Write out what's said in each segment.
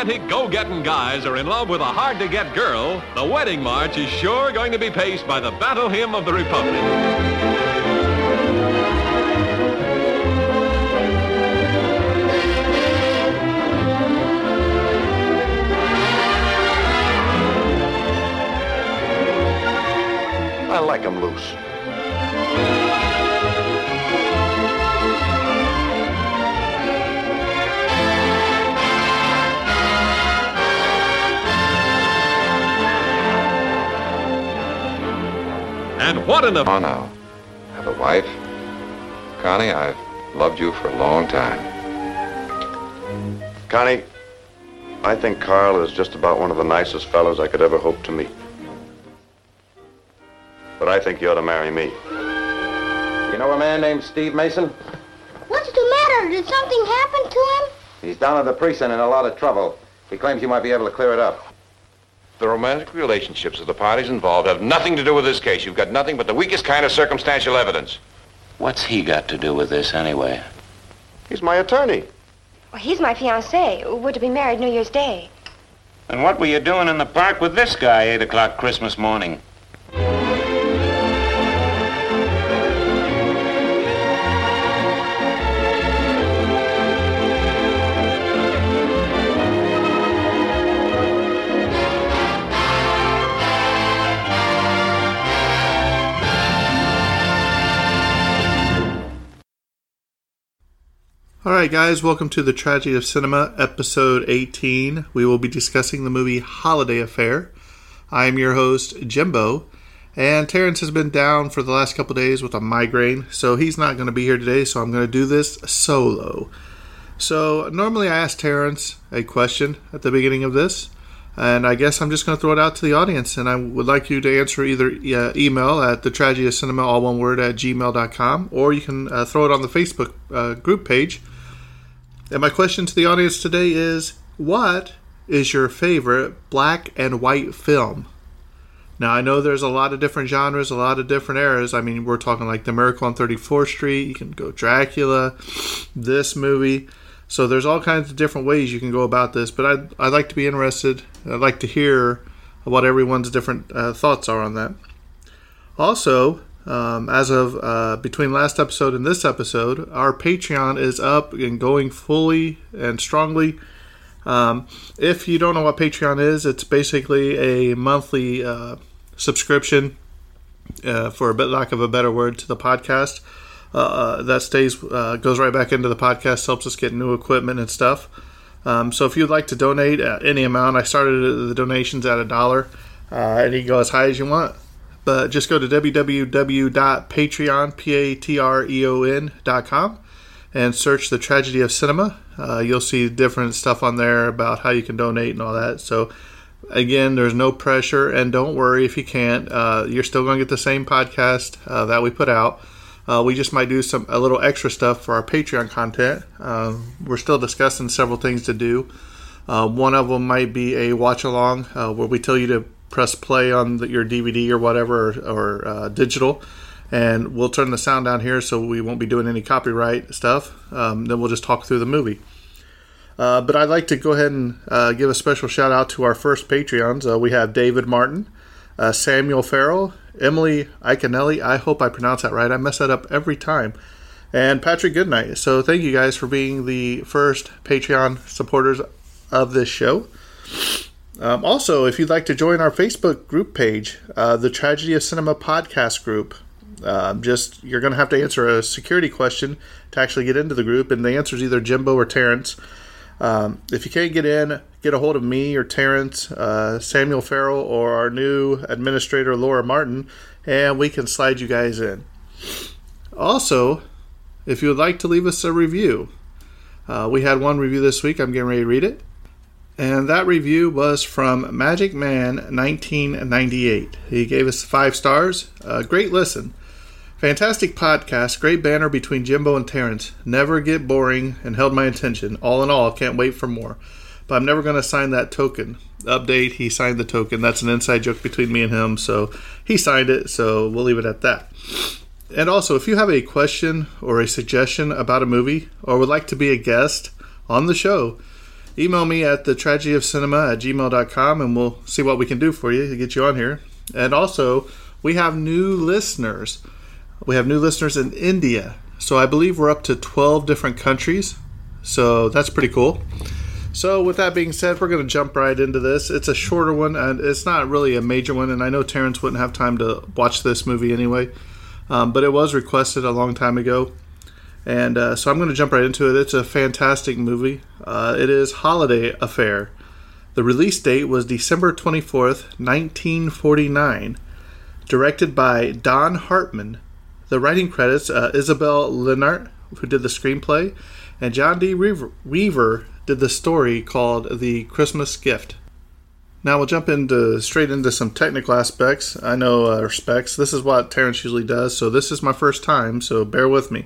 Romantic go-getting guys are in love with a hard-to-get girl, the wedding march is sure going to be paced by the battle hymn of the Republic. I like 'em loose. And what an... Oh, now. Have a wife? Connie, I've loved you for a long time. Connie, I think Carl is just about one of the nicest fellows I could ever hope to meet. But I think you ought to marry me. You know a man named Steve Mason? What's the matter? Did something happen to him? He's down at the precinct in a lot of trouble. He claims you might be able to clear it up. The romantic relationships of the parties involved have nothing to do with this case. You've got nothing but the weakest kind of circumstantial evidence. What's he got to do with this anyway? He's my attorney. Well, he's my fiancé. We're to be married New Year's Day. And what were you doing in the park with this guy 8 o'clock Christmas morning? All right, guys, welcome to the Tragedy of Cinema, episode 18. We will be discussing the movie Holiday Affair. I am your host, Jimbo, and Terrence has been down for the last couple days with a migraine, so he's not going to be here today, so I'm going to do this solo. So, normally I ask Terrence a question at the beginning of this, and I guess I'm just going to throw it out to the audience, and I would like you to answer either uh, email at the tragedy of cinema, all one word, at gmail.com, or you can uh, throw it on the Facebook uh, group page. And my question to the audience today is what is your favorite black and white film? Now, I know there's a lot of different genres, a lot of different eras. I mean, we're talking like The Miracle on 34th Street, you can go Dracula, this movie. So there's all kinds of different ways you can go about this, but I'd, I'd like to be interested. I'd like to hear what everyone's different uh, thoughts are on that. Also, um, as of uh, between last episode and this episode, our Patreon is up and going fully and strongly. Um, if you don't know what Patreon is, it's basically a monthly uh, subscription, uh, for a bit lack of a better word, to the podcast. Uh, that stays uh, goes right back into the podcast, helps us get new equipment and stuff. Um, so if you'd like to donate at any amount, I started the donations at a dollar, uh, and you can go as high as you want. But just go to www.patreon, P-A-T-R-E-O-N.com and search the tragedy of cinema. Uh, you'll see different stuff on there about how you can donate and all that. So again, there's no pressure, and don't worry if you can't. Uh, you're still going to get the same podcast uh, that we put out. Uh, we just might do some a little extra stuff for our Patreon content. Uh, we're still discussing several things to do. Uh, one of them might be a watch along uh, where we tell you to press play on the, your DVD or whatever or, or uh, digital, and we'll turn the sound down here so we won't be doing any copyright stuff. Um, then we'll just talk through the movie. Uh, but I'd like to go ahead and uh, give a special shout out to our first Patreons. Uh, we have David Martin, uh, Samuel Farrell, Emily Iconelli. I hope I pronounce that right. I mess that up every time. And Patrick Goodnight. So thank you guys for being the first Patreon supporters of this show. Um, also, if you'd like to join our Facebook group page, uh, the Tragedy of Cinema podcast group, um, just you're going to have to answer a security question to actually get into the group, and the answer is either Jimbo or Terrence. Um, if you can't get in, get a hold of me or Terrence, uh, Samuel Farrell, or our new administrator, Laura Martin, and we can slide you guys in. Also, if you would like to leave us a review, uh, we had one review this week. I'm getting ready to read it. And that review was from Magic Man 1998. He gave us five stars. Uh, great listen. Fantastic podcast, great banner between Jimbo and Terrence. Never get boring and held my attention. All in all, can't wait for more. But I'm never going to sign that token. Update, he signed the token. That's an inside joke between me and him. So he signed it, so we'll leave it at that. And also, if you have a question or a suggestion about a movie or would like to be a guest on the show, email me at the tragedy of cinema at gmail.com and we'll see what we can do for you to get you on here. And also, we have new listeners. We have new listeners in India. So I believe we're up to 12 different countries. So that's pretty cool. So, with that being said, we're going to jump right into this. It's a shorter one, and it's not really a major one. And I know Terrence wouldn't have time to watch this movie anyway, um, but it was requested a long time ago. And uh, so I'm going to jump right into it. It's a fantastic movie. Uh, it is Holiday Affair. The release date was December 24th, 1949. Directed by Don Hartman. The writing credits uh, Isobel Lennart, who did the screenplay, and John D. Weaver did the story called The Christmas Gift. Now we'll jump into straight into some technical aspects. I know uh, specs. This is what Terrence usually does, so this is my first time, so bear with me.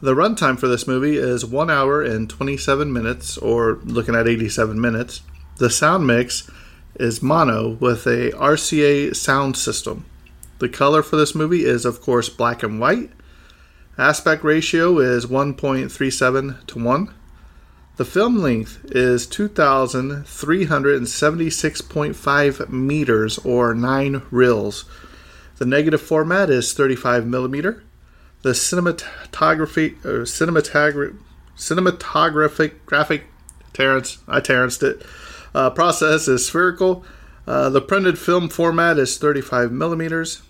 The runtime for this movie is 1 hour and 27 minutes, or looking at 87 minutes. The sound mix is mono with a RCA sound system. The color for this movie is, of course, black and white. Aspect ratio is 1.37 to 1. The film length is 2,376.5 meters or 9 reels. The negative format is 35 millimeter. The cinematography or cinematographic cinematographic graphic Terrence I Terrenced it uh, process is spherical. Uh, the printed film format is 35 millimeters.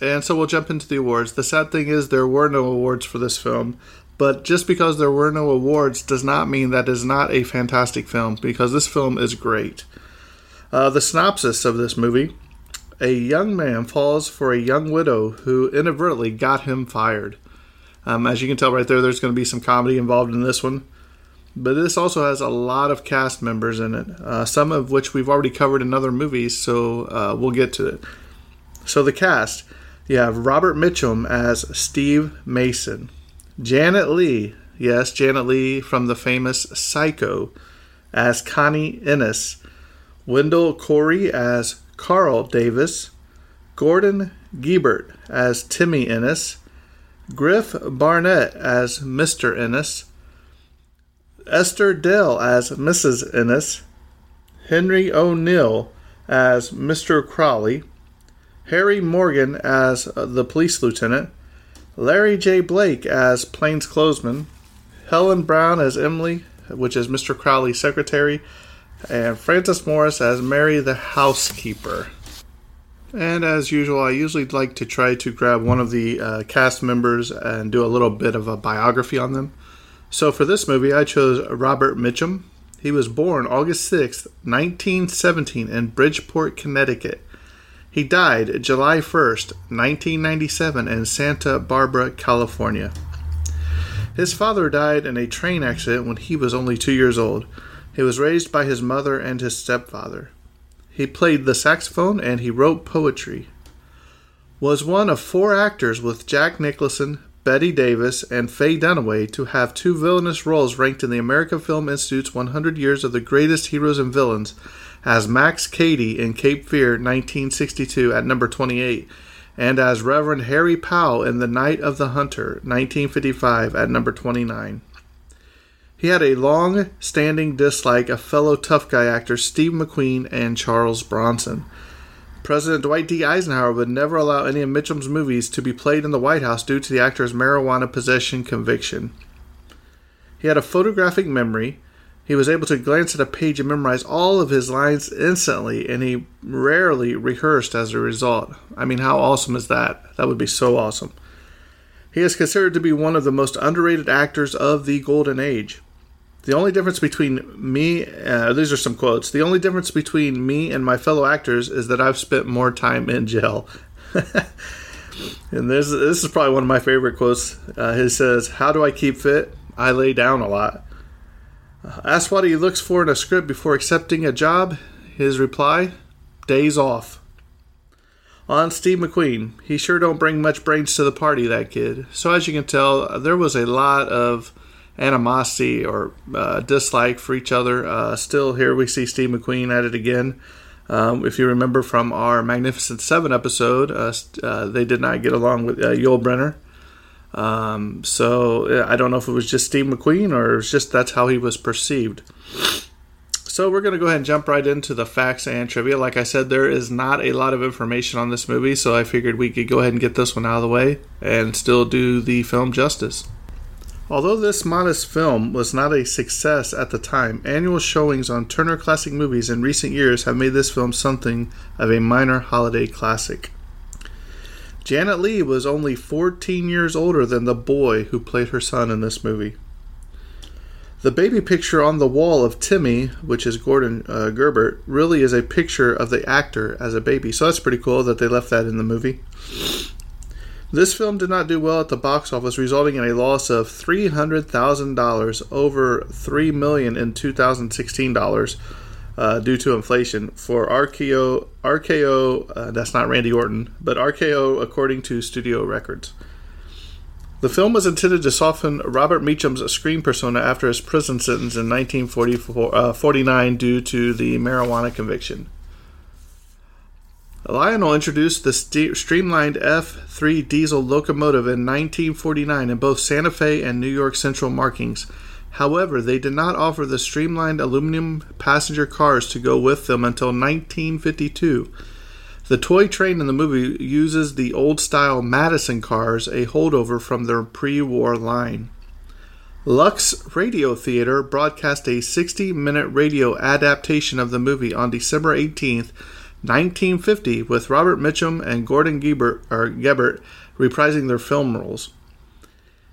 And so we'll jump into the awards. The sad thing is there were no awards for this film, but just because there were no awards does not mean that is not a fantastic film because this film is great. Uh, the synopsis of this movie a young man falls for a young widow who inadvertently got him fired. Um, as you can tell right there, there's going to be some comedy involved in this one. But this also has a lot of cast members in it, uh, some of which we've already covered in other movies, so uh, we'll get to it. So, the cast you have Robert Mitchum as Steve Mason, Janet Leigh, yes, Janet Leigh from the famous Psycho, as Connie Ennis, Wendell Corey as Carl Davis, Gordon Gebert as Timmy Ennis, Griff Barnett as Mr. Ennis, Esther Dell as Mrs. Ennis, Henry O'Neill as Mr. Crowley, Harry Morgan as the police lieutenant, Larry J. Blake as plainclothesman, Helen Brown as Emily, which is Mr. Crowley's secretary, and Frances Morris as Mary the housekeeper. And as usual, I usually like to try to grab one of the uh, cast members and do a little bit of a biography on them. So for this movie, I chose Robert Mitchum. He was born August 6th, 1917, in Bridgeport, Connecticut. He died July 1st, 1997, in Santa Barbara, California. His father died in a train accident when he was only two years old. He was raised by his mother and his stepfather. He played the saxophone and he wrote poetry. was one of four actors with Jack Nicholson, Bette Davis, and Faye Dunaway to have two villainous roles ranked in the American Film Institute's 100 Years of the Greatest Heroes and Villains as Max Cady in Cape Fear 1962 at number 28 and as Reverend Harry Powell in The Night of the Hunter 1955 at number 29. He had a long standing dislike of fellow tough guy actors Steve McQueen and Charles Bronson. President Dwight D. Eisenhower would never allow any of Mitchum's movies to be played in the White House due to the actor's marijuana possession conviction. He had a photographic memory. He was able to glance at a page and memorize all of his lines instantly, and he rarely rehearsed as a result. I mean, how awesome is that? That would be so awesome. He is considered to be one of the most underrated actors of the Golden Age. The only difference between me, uh, these are some quotes. The only difference between me and my fellow actors is that I've spent more time in jail. and this, this is probably one of my favorite quotes. Uh, he says, How do I keep fit? I lay down a lot. Uh, asked what he looks for in a script before accepting a job, his reply, days off. On Steve McQueen, he sure don't bring much brains to the party, that kid. So as you can tell, there was a lot of animosity or uh, dislike for each other. Uh, still, here we see Steve McQueen at it again. Um, if you remember from our Magnificent Seven episode, uh, uh they did not get along with uh, Yul Brynner. Um, so I don't know if it was just Steve McQueen or it was just that's how he was perceived. So we're going to go ahead and jump right into the facts and trivia. Like I said, there is not a lot of information on this movie, so I figured we could go ahead and get this one out of the way and still do the film justice. Although this modest film was not a success at the time, annual showings on Turner Classic Movies in recent years have made this film something of a minor holiday classic. Janet Leigh was only 14 years older than the boy who played her son in this movie. The baby picture on the wall of Timmy, which is Gordon uh, Gerbert, really is a picture of the actor as a baby. So that's pretty cool that they left that in the movie. This film did not do well at the box office, resulting in a loss of three hundred thousand dollars, over three million in 2016 dollars, uh, due to inflation. For RKO, RKO, uh, that's not Randy Orton, but RKO, according to Studio Records. The film was intended to soften Robert Mitchum's screen persona after his prison sentence in 1949 uh, due to the marijuana conviction. Lionel introduced the st- streamlined F3 diesel locomotive in 1949 in both Santa Fe and New York Central markings. However, they did not offer the streamlined aluminum passenger cars to go with them until 1952. The toy train in the movie uses the old style Madison cars, a holdover from their pre war line. Lux Radio Theater broadcast a 60 minute radio adaptation of the movie on December 18th 1950 with Robert Mitchum and Gordon Gebert, Gebert reprising their film roles.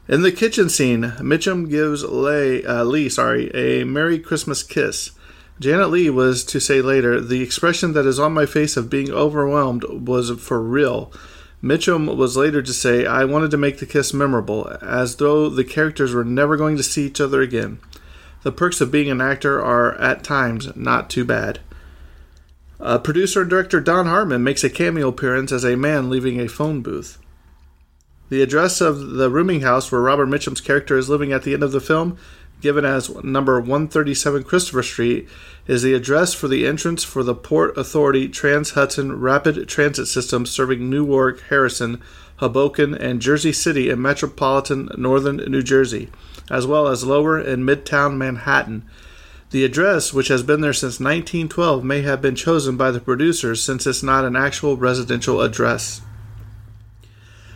In the kitchen scene, Mitchum gives Leigh, uh, Leigh sorry, a Merry Christmas kiss. Janet Leigh was to say later, the expression that is on my face of being overwhelmed was for real. Mitchum was later to say, I wanted to make the kiss memorable, as though the characters were never going to see each other again. The perks of being an actor are, at times, not too bad. Uh, producer and director Don Hartman makes a cameo appearance as a man leaving a phone booth. The address of the rooming house where Robert Mitchum's character is living at the end of the film, given as number 137 Christopher Street, is the address for the entrance for the Port Authority Trans Hudson Rapid Transit System serving Newark, Harrison, Hoboken, and Jersey City in metropolitan northern New Jersey, as well as lower and midtown Manhattan the address, which has been there since 1912, may have been chosen by the producers since it's not an actual residential address.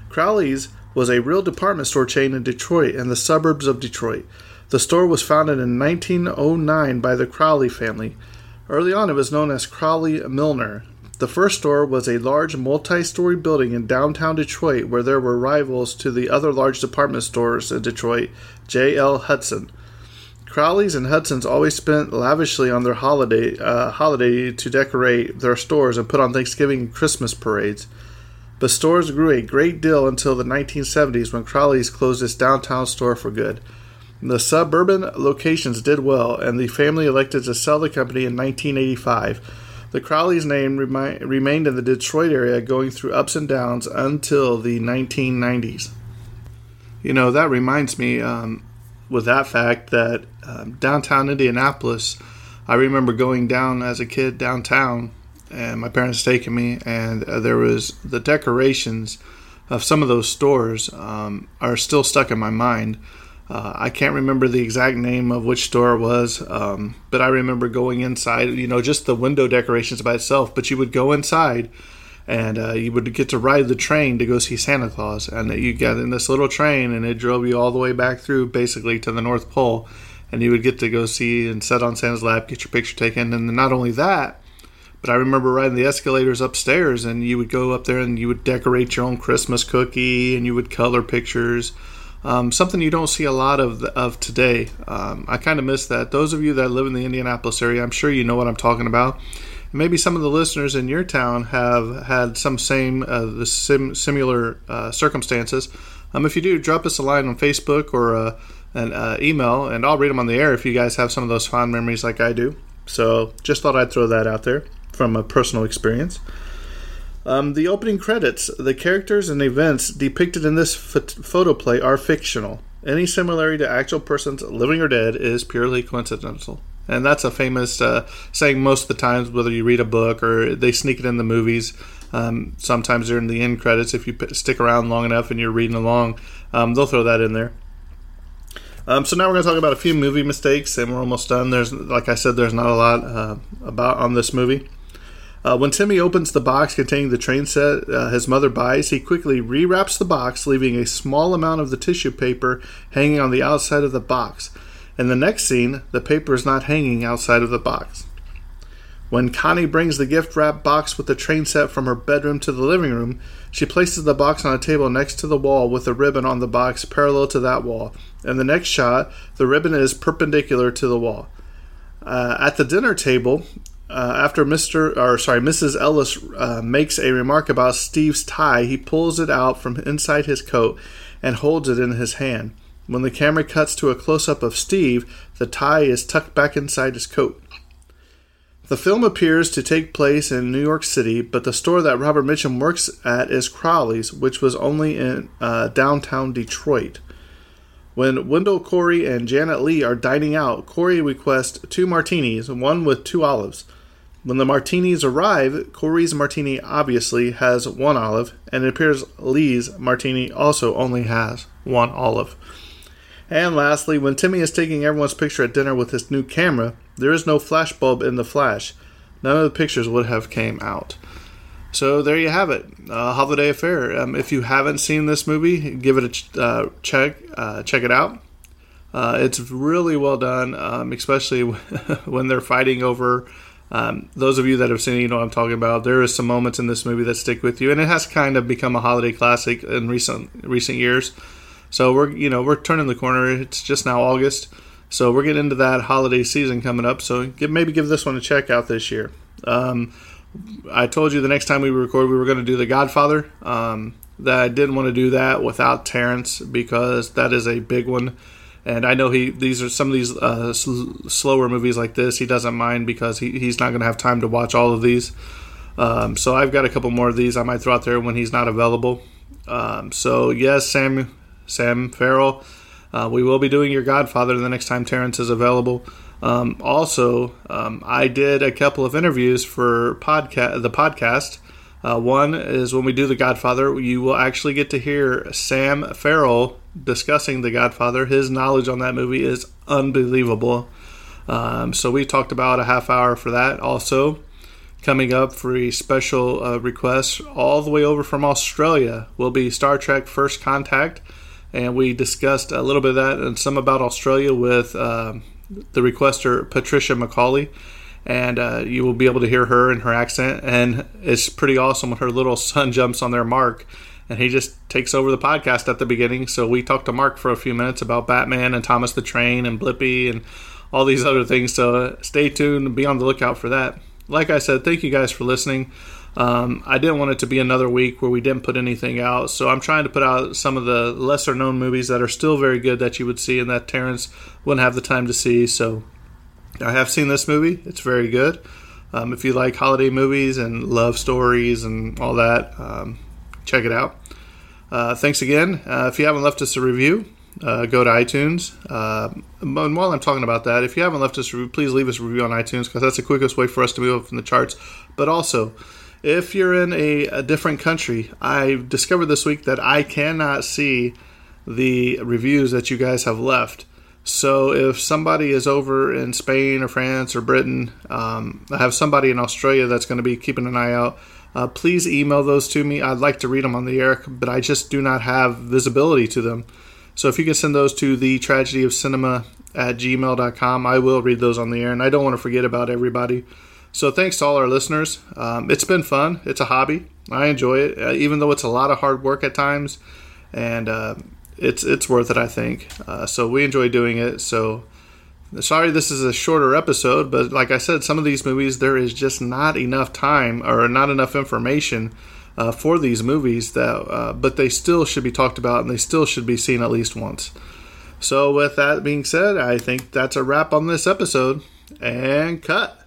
Crowley's was a real department store chain in Detroit and the suburbs of Detroit. The store was founded in 1909 by the Crowley family. Early on, it was known as Crowley Milner. The first store was a large multi story building in downtown Detroit where there were rivals to the other large department stores in Detroit, J.L. Hudson. Crowleys and Hudsons always spent lavishly on their holiday uh, holiday to decorate their stores and put on Thanksgiving and Christmas parades. But stores grew a great deal until the 1970s when Crowley's closed its downtown store for good. The suburban locations did well, and the family elected to sell the company in 1985. The Crowley's name remi- remained in the Detroit area, going through ups and downs until the 1990s. You know, that reminds me, um, with that fact, that um, downtown Indianapolis, I remember going down as a kid downtown, and my parents taking me, and uh, there was the decorations of some of those stores um, are still stuck in my mind. Uh, I can't remember the exact name of which store it was, um, but I remember going inside, you know, just the window decorations by itself. But you would go inside and uh, you would get to ride the train to go see Santa Claus. And you got in this little train and it drove you all the way back through basically to the North Pole. And you would get to go see and sit on Santa's lap, get your picture taken. And not only that, but I remember riding the escalators upstairs and you would go up there and you would decorate your own Christmas cookie and you would color pictures. Um, something you don't see a lot of of today. Um, I kind of miss that. Those of you that live in the Indianapolis area, I'm sure you know what I'm talking about. Maybe some of the listeners in your town have had some same uh, the sim- similar uh, circumstances. Um, if you do, drop us a line on Facebook or uh, an uh, email, and I'll read them on the air if you guys have some of those fond memories like I do. So just thought I'd throw that out there from a personal experience. Um, the opening credits, the characters and events depicted in this photo play are fictional. Any similarity to actual persons, living or dead, is purely coincidental. And that's a famous uh, saying most of the times, whether you read a book or they sneak it in the movies. Um, sometimes they're in the end credits. If you stick around long enough and you're reading along, um, they'll throw that in there. Um, so now we're going to talk about a few movie mistakes, and we're almost done. There's, like I said, there's not a lot uh, about on this movie. Uh, when Timmy opens the box containing the train set uh, his mother buys, he quickly rewraps the box, leaving a small amount of the tissue paper hanging on the outside of the box. In the next scene, the paper is not hanging outside of the box. When Connie brings the gift wrap box with the train set from her bedroom to the living room, she places the box on a table next to the wall with the ribbon on the box parallel to that wall. In the next shot, the ribbon is perpendicular to the wall. Uh, at the dinner table, uh, after Mr. or sorry, Mrs. Ellis uh, makes a remark about Steve's tie, he pulls it out from inside his coat and holds it in his hand. When the camera cuts to a close up of Steve, the tie is tucked back inside his coat. The film appears to take place in New York City, but the store that Robert Mitchum works at is Crowley's, which was only in uh, downtown Detroit. When Wendell Corey and Janet Leigh are dining out, Corey requests two martinis, one with two olives. When the martinis arrive, Corey's martini obviously has one olive, and it appears Leigh's martini also only has one olive. And lastly, when Timmy is taking everyone's picture at dinner with his new camera, there is no flash bulb in the flash. None of the pictures would have came out. So there you have it, Holiday Affair. Um, if you haven't seen this movie, give it a ch- uh, check. Uh, check it out. Uh, it's really well done, um, especially when they're fighting over um, those of you that have seen it, you know what I'm talking about. There is some moments in this movie that stick with you, and it has kind of become a holiday classic in recent recent years. So we're you know we're turning the corner. It's just now August, so we're getting into that holiday season coming up. So give, maybe give this one a check out this year. Um, I told you the next time we record we were going to do The Godfather. Um, that I didn't want to do that without Terrence because that is a big one and I know he these are some of these uh, sl- slower movies like this. He doesn't mind because he, he's not going to have time to watch all of these. Um, so I've got a couple more of these I might throw out there when he's not available. Um, so yes, Sam Sam Farrell, uh, we will be doing your Godfather the next time Terrence is available. Um, also, um, I did a couple of interviews for podcast the podcast. Uh, one is when we do The Godfather, you will actually get to hear Sam Farrell discussing The Godfather. His knowledge on that movie is unbelievable. Um, so we talked about a half hour for that. Also, coming up for a special uh, request all the way over from Australia will be Star Trek First Contact. And we discussed a little bit of that and some about Australia with uh, the requester Patricia McCauley and uh, you will be able to hear her and her accent. And it's pretty awesome when her little son jumps on their Mark, and he just takes over the podcast at the beginning. So we talked to Mark for a few minutes about Batman and Thomas the Train and Blippi and all these other things. So uh, stay tuned and be on the lookout for that. Like I said, thank you guys for listening. Um, I didn't want it to be another week where we didn't put anything out, so I'm trying to put out some of the lesser known movies that are still very good that you would see and that Terrence wouldn't have the time to see. So I have seen this movie. It's very good. Um, if you like holiday movies and love stories and all that, um, check it out. Uh, thanks again. Uh, if you haven't left us a review, uh, go to iTunes. Uh, and while I'm talking about that, if you haven't left us a review, please leave us a review on iTunes because that's the quickest way for us to move up in the charts. But also, if you're in a, a different country, I discovered this week that I cannot see the reviews that you guys have left. So if somebody is over in Spain or France or Britain, um, I have somebody in Australia that's going to be keeping an eye out. Uh, please email those to me. I'd like to read them on the air, but I just do not have visibility to them. So if you can send those to the tragedy of cinema at gmail.com, I will read those on the air. And I don't want to forget about everybody. So thanks to all our listeners. Um, it's been fun. It's a hobby. I enjoy it, uh, even though it's a lot of hard work at times. And uh, it's it's worth it, I think. Uh, so we enjoy doing it. So sorry this is a shorter episode, but like I said, some of these movies there is just not enough time or not enough information uh, for these movies that, uh, but they still should be talked about and they still should be seen at least once. So with that being said, I think that's a wrap on this episode and cut.